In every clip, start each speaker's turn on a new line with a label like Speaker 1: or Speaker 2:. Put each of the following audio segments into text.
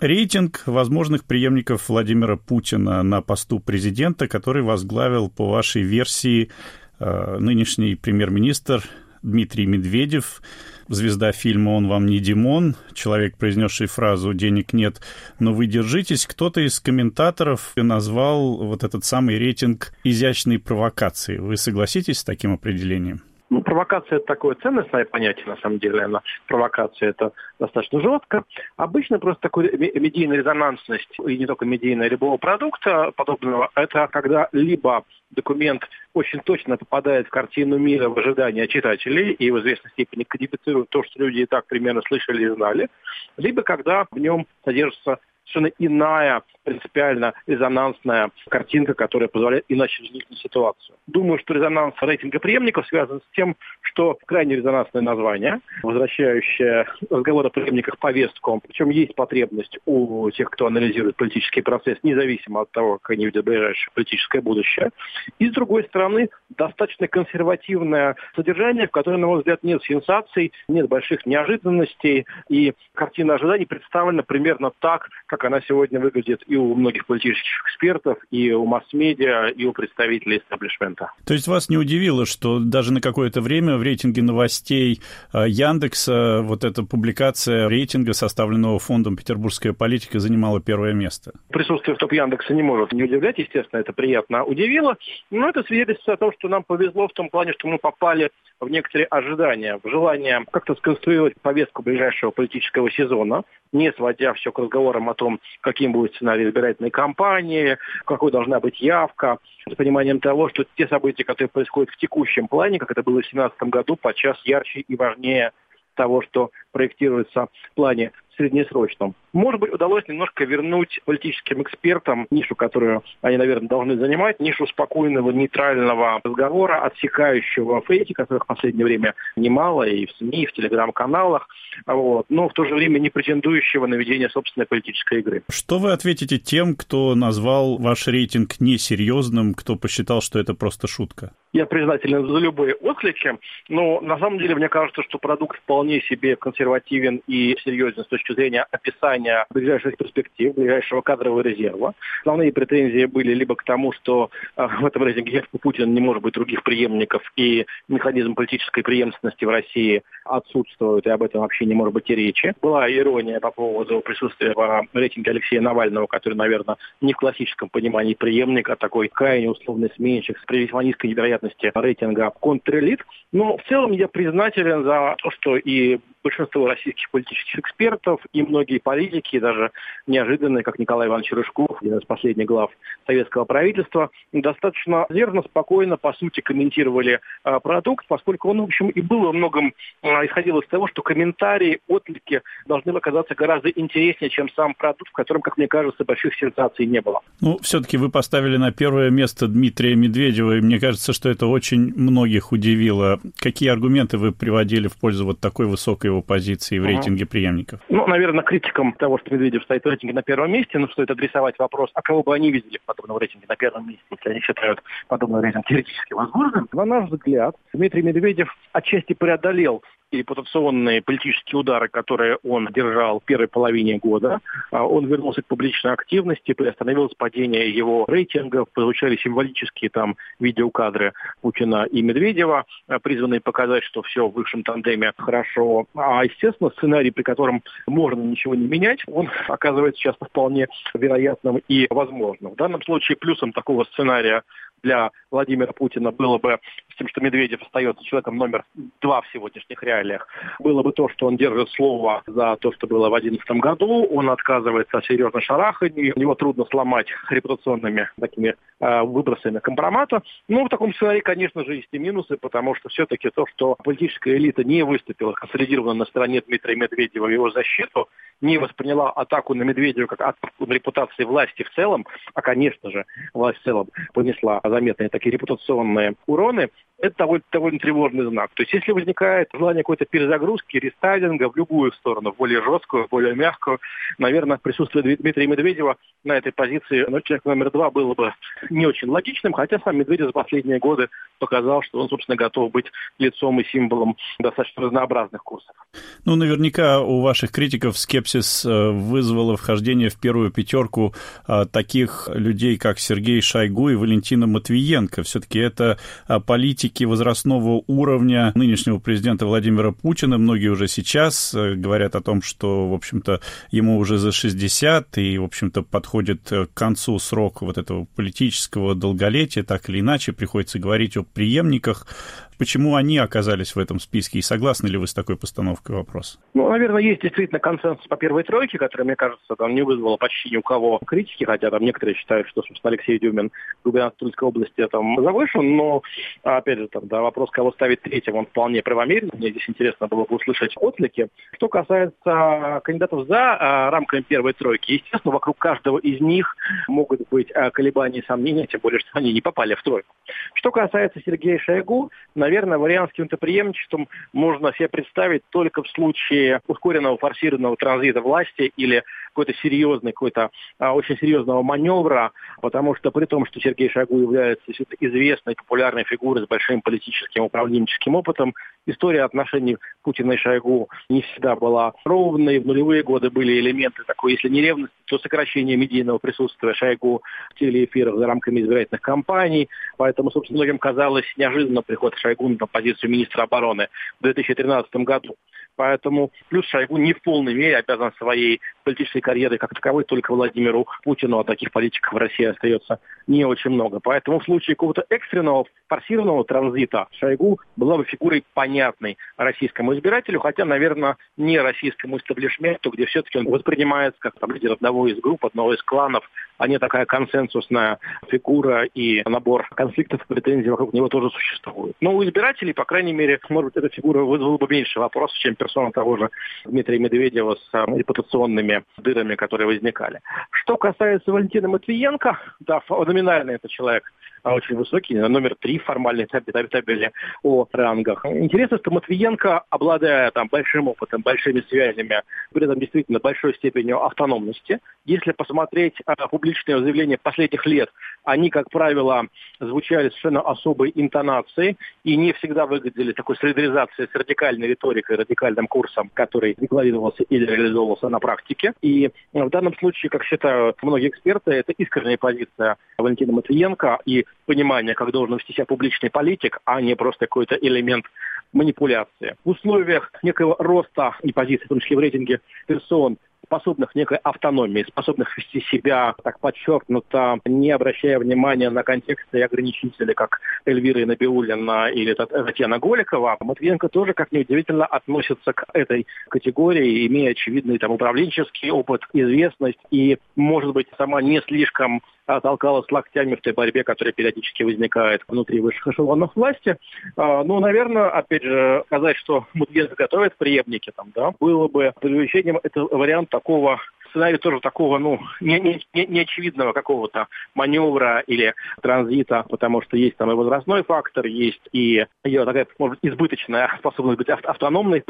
Speaker 1: Рейтинг возможных преемников Владимира Путина на посту президента, который возглавил, по вашей версии, э, нынешний премьер-министр Дмитрий Медведев, звезда фильма «Он вам не Димон», человек, произнесший фразу «денег нет, но вы держитесь», кто-то из комментаторов назвал вот этот самый рейтинг изящной провокацией. Вы согласитесь с таким определением?
Speaker 2: Ну, провокация это такое ценностное понятие, на самом деле. Она, провокация это достаточно жестко. Обычно просто такой медийная резонансность, и не только медийная, любого продукта подобного, это когда либо документ очень точно попадает в картину мира в ожидании читателей и в известной степени кодифицирует то, что люди и так примерно слышали и знали, либо когда в нем содержится совершенно иная, принципиально резонансная картинка, которая позволяет иначе взглянуть на ситуацию. Думаю, что резонанс рейтинга преемников связан с тем, что крайне резонансное название, возвращающее разговор о преемниках повестку, причем есть потребность у тех, кто анализирует политический процесс, независимо от того, как они видят ближайшее политическое будущее. И, с другой стороны, достаточно консервативное содержание, в котором, на мой взгляд, нет сенсаций, нет больших неожиданностей, и картина ожиданий представлена примерно так, как она сегодня выглядит и у многих политических экспертов, и у масс-медиа, и у представителей истеблишмента.
Speaker 1: То есть вас не удивило, что даже на какое-то время в рейтинге новостей э, Яндекса вот эта публикация рейтинга, составленного фондом «Петербургская политика», занимала первое место?
Speaker 2: Присутствие в топ Яндекса не может не удивлять, естественно, это приятно удивило, но это свидетельствует о том, что нам повезло в том плане, что мы попали в некоторые ожидания, в желание как-то сконструировать повестку ближайшего политического сезона, не сводя все к разговорам о том, каким будет сценарий избирательной кампании, какой должна быть явка, с пониманием того, что те события, которые происходят в текущем плане, как это было в 2017 году, подчас ярче и важнее того, что проектируется в плане среднесрочном. Может быть, удалось немножко вернуть политическим экспертам нишу, которую они, наверное, должны занимать, нишу спокойного, нейтрального разговора, отсекающего фейки, которых в последнее время немало и в СМИ, и в телеграм-каналах, вот, но в то же время не претендующего на ведение собственной политической игры.
Speaker 1: Что вы ответите тем, кто назвал ваш рейтинг несерьезным, кто посчитал, что это просто шутка?
Speaker 2: Я признателен за любые отклики, но на самом деле мне кажется, что продукт вполне себе консервативен и серьезен с точки зрения описания ближайших перспектив, ближайшего кадрового резерва. Основные претензии были либо к тому, что э, в этом рейтинге Путина не может быть других преемников, и механизм политической преемственности в России отсутствует, и об этом вообще не может быть и речи. Была ирония по поводу присутствия в рейтинге Алексея Навального, который, наверное, не в классическом понимании преемник, а такой крайне условный сменщик с при весьма низкой вероятности рейтинга контрэлит. Но в целом я признателен за то, что и большинство российских политических экспертов, и многие политики, даже неожиданные, как Николай Иванович Рыжков, один из последних глав советского правительства, достаточно нервно, спокойно, по сути, комментировали э, продукт, поскольку он, в общем, и был во многом э, исходил из того, что комментарии, отклики должны оказаться гораздо интереснее, чем сам продукт, в котором, как мне кажется, больших сенсаций не было.
Speaker 1: Ну, все-таки вы поставили на первое место Дмитрия Медведева, и мне кажется, что это очень многих удивило. Какие аргументы вы приводили в пользу вот такой высокой его позиции в рейтинге преемников?
Speaker 2: Ну, наверное, критикам того, что Медведев стоит в рейтинге на первом месте, ну, стоит адресовать вопрос, а кого бы они видели в подобном рейтинге на первом месте, если они считают подобный рейтинг теоретически возможным. На наш взгляд, Дмитрий Медведев отчасти преодолел репутационные политические удары, которые он держал в первой половине года. А он вернулся к публичной активности, приостановилось падение его рейтингов, получали символические там видеокадры Путина и Медведева, а, призванные показать, что все в высшем тандеме хорошо. А, естественно, сценарий, при котором можно ничего не менять, он оказывается часто вполне вероятным и возможным. В данном случае плюсом такого сценария для Владимира Путина было бы с тем, что Медведев остается человеком номер два в сегодняшних реалиях, было бы то, что он держит слово за то, что было в 2011 году, он отказывается от серьезной шарахании, его трудно сломать репутационными такими э, выбросами компромата. Но в таком сценарии, конечно же, есть и минусы, потому что все-таки то, что политическая элита не выступила консолидированно на стороне Дмитрия Медведева в его защиту, не восприняла атаку на Медведева как атаку на репутации власти в целом, а, конечно же, власть в целом понесла заметные такие репутационные уроны, это довольно, довольно тревожный знак. То есть если возникает желание какой-то перезагрузки, рестайлинга в любую сторону, более жесткую, более мягкую. Наверное, присутствие Дмитрия Медведева на этой позиции ну, человек номер два было бы не очень логичным, хотя сам Медведев за последние годы показал, что он, собственно, готов быть лицом и символом достаточно разнообразных курсов.
Speaker 1: Ну, наверняка у ваших критиков скепсис э, вызвало вхождение в первую пятерку а, таких людей, как Сергей Шойгу и Валентина Матвиенко. Все-таки это а, политики возрастного уровня нынешнего президента Владимира Путина. Многие уже сейчас э, говорят о том, что, в общем-то, ему уже за 60, и, в общем-то, подходит э, к концу срок вот этого политического долголетия. Так или иначе, приходится говорить о преемниках почему они оказались в этом списке, и согласны ли вы с такой постановкой вопроса?
Speaker 2: Ну, наверное, есть действительно консенсус по первой тройке, который, мне кажется, там не вызвало почти ни у кого критики, хотя там некоторые считают, что, собственно, Алексей Дюмин, губернатор Тульской области, там завышен, но, опять же, там, да, вопрос, кого ставить третьим, он вполне правомерен. Мне здесь интересно было бы услышать отклики. Что касается кандидатов за а, рамками первой тройки, естественно, вокруг каждого из них могут быть а, колебания и сомнения, тем более, что они не попали в тройку. Что касается Сергея Шойгу, наверное, вариант с каким-то преемничеством можно себе представить только в случае ускоренного форсированного транзита власти или какой-то серьезный, какой-то а, очень серьезного маневра, потому что при том, что Сергей Шойгу является известной, популярной фигурой с большим политическим управленческим опытом, история отношений Путина и Шойгу не всегда была ровной. В нулевые годы были элементы такой, если не ревности, то сокращение медийного присутствия Шойгу в телеэфирах за рамками избирательных кампаний. Поэтому, собственно, многим казалось неожиданно приход Шойгу на позицию министра обороны в 2013 году. Поэтому плюс Шойгу не в полной мере обязан своей политической карьерой как таковой только Владимиру Путину, а таких политиков в России остается не очень много. Поэтому в случае какого-то экстренного форсированного транзита Шойгу была бы фигурой понятной российскому избирателю, хотя, наверное, не российскому истеблишменту, где все-таки он воспринимается как там, лидер одного из групп, одного из кланов, а не такая консенсусная фигура и набор конфликтов претензий вокруг него тоже существует. Но у избирателей, по крайней мере, может эта фигура вызвала бы меньше вопросов, чем персона того же Дмитрия Медведева с а, репутационными дырами, которые возникали. Что касается Валентина Матвиенко, да, номинально это человек а, очень высокий, номер три формальной табели о рангах. Интересно, что Матвиенко, обладая там большим опытом, большими связями, при этом действительно большой степенью автономности, если посмотреть а, публичные заявления последних лет, они, как правило, звучали совершенно особой интонацией и не всегда выглядели такой солидаризацией с радикальной риторикой, радикальным курсом, который декларировался или реализовывался на практике. И в данном случае, как считают многие эксперты, это искренняя позиция Валентина Матвиенко и понимание, как должен вести себя публичный политик, а не просто какой-то элемент манипуляции. В условиях некого роста и позиции, в том числе в рейтинге персон, способных некой автономии, способных вести себя так подчеркнуто, не обращая внимания на контексты и ограничители, как Эльвира Набиулина или Татьяна Голикова, Матвиенко тоже, как неудивительно, относится к этой категории, имея очевидный там управленческий опыт, известность и, может быть, сама не слишком толкалась локтями в той борьбе, которая периодически возникает внутри высших эшелонов власти. А, ну, наверное, опять же, сказать, что Матвиенко готовит преемники, там, да, было бы преувеличением, это вариант такого сценарий тоже такого, ну, неочевидного не, не, очевидного какого-то маневра или транзита, потому что есть там и возрастной фактор, есть и ее такая, может быть, избыточная способность быть автономной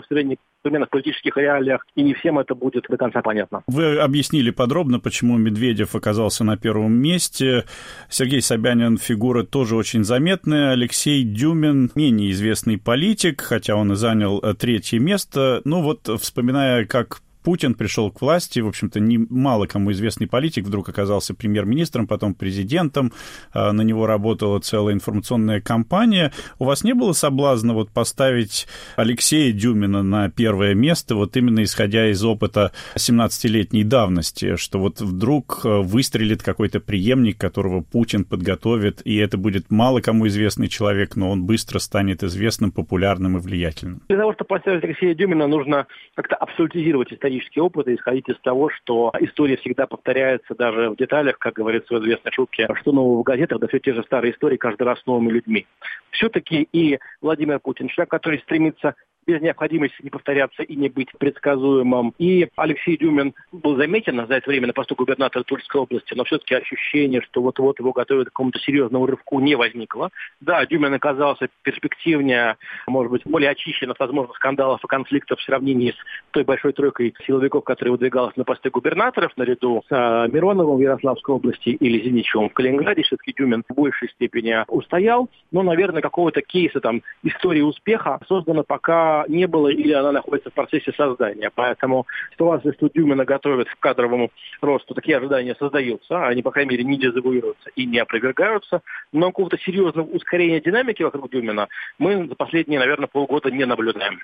Speaker 2: в современных политических реалиях, и не всем это будет до конца понятно.
Speaker 1: Вы объяснили подробно, почему Медведев оказался на первом месте. Сергей Собянин фигура тоже очень заметная. Алексей Дюмин менее известный политик, хотя он и занял э, третье место. Ну вот, вспоминая, как Путин пришел к власти, в общем-то, мало кому известный политик вдруг оказался премьер-министром, потом президентом, а, на него работала целая информационная кампания. У вас не было соблазна вот поставить Алексея Дюмина на первое место, вот именно исходя из опыта 17-летней давности, что вот вдруг а, выстрелит какой-то преемник, которого Путин подготовит, и это будет мало кому известный человек, но он быстро станет известным, популярным и влиятельным?
Speaker 2: Для того, чтобы поставить Алексея Дюмина, нужно как-то абсолютизировать исторический исторический опыт и исходить из того, что история всегда повторяется даже в деталях, как говорится в известной шутке, что нового в газетах, да все те же старые истории каждый раз с новыми людьми. Все-таки и Владимир Путин, человек, который стремится без необходимости не повторяться и не быть предсказуемым. И Алексей Дюмин был заметен за это время на посту губернатора Тульской области, но все-таки ощущение, что вот-вот его готовят к какому-то серьезному рывку, не возникло. Да, Дюмин оказался перспективнее, может быть, более очищен от возможных скандалов и конфликтов в сравнении с той большой тройкой силовиков, которые выдвигалась на посты губернаторов, наряду с а, Мироновым в Ярославской области или Зиничевым в Калининграде. Все-таки Дюмин в большей степени устоял. Но, наверное, какого-то кейса, там, истории успеха создано пока не было или она находится в процессе создания. Поэтому ситуация, что Дюмина готовят к кадровому росту, такие ожидания создаются. Они, по крайней мере, не дезавуируются и не опровергаются. Но какого-то серьезного ускорения динамики вокруг Дюмина мы за последние, наверное, полгода не наблюдаем.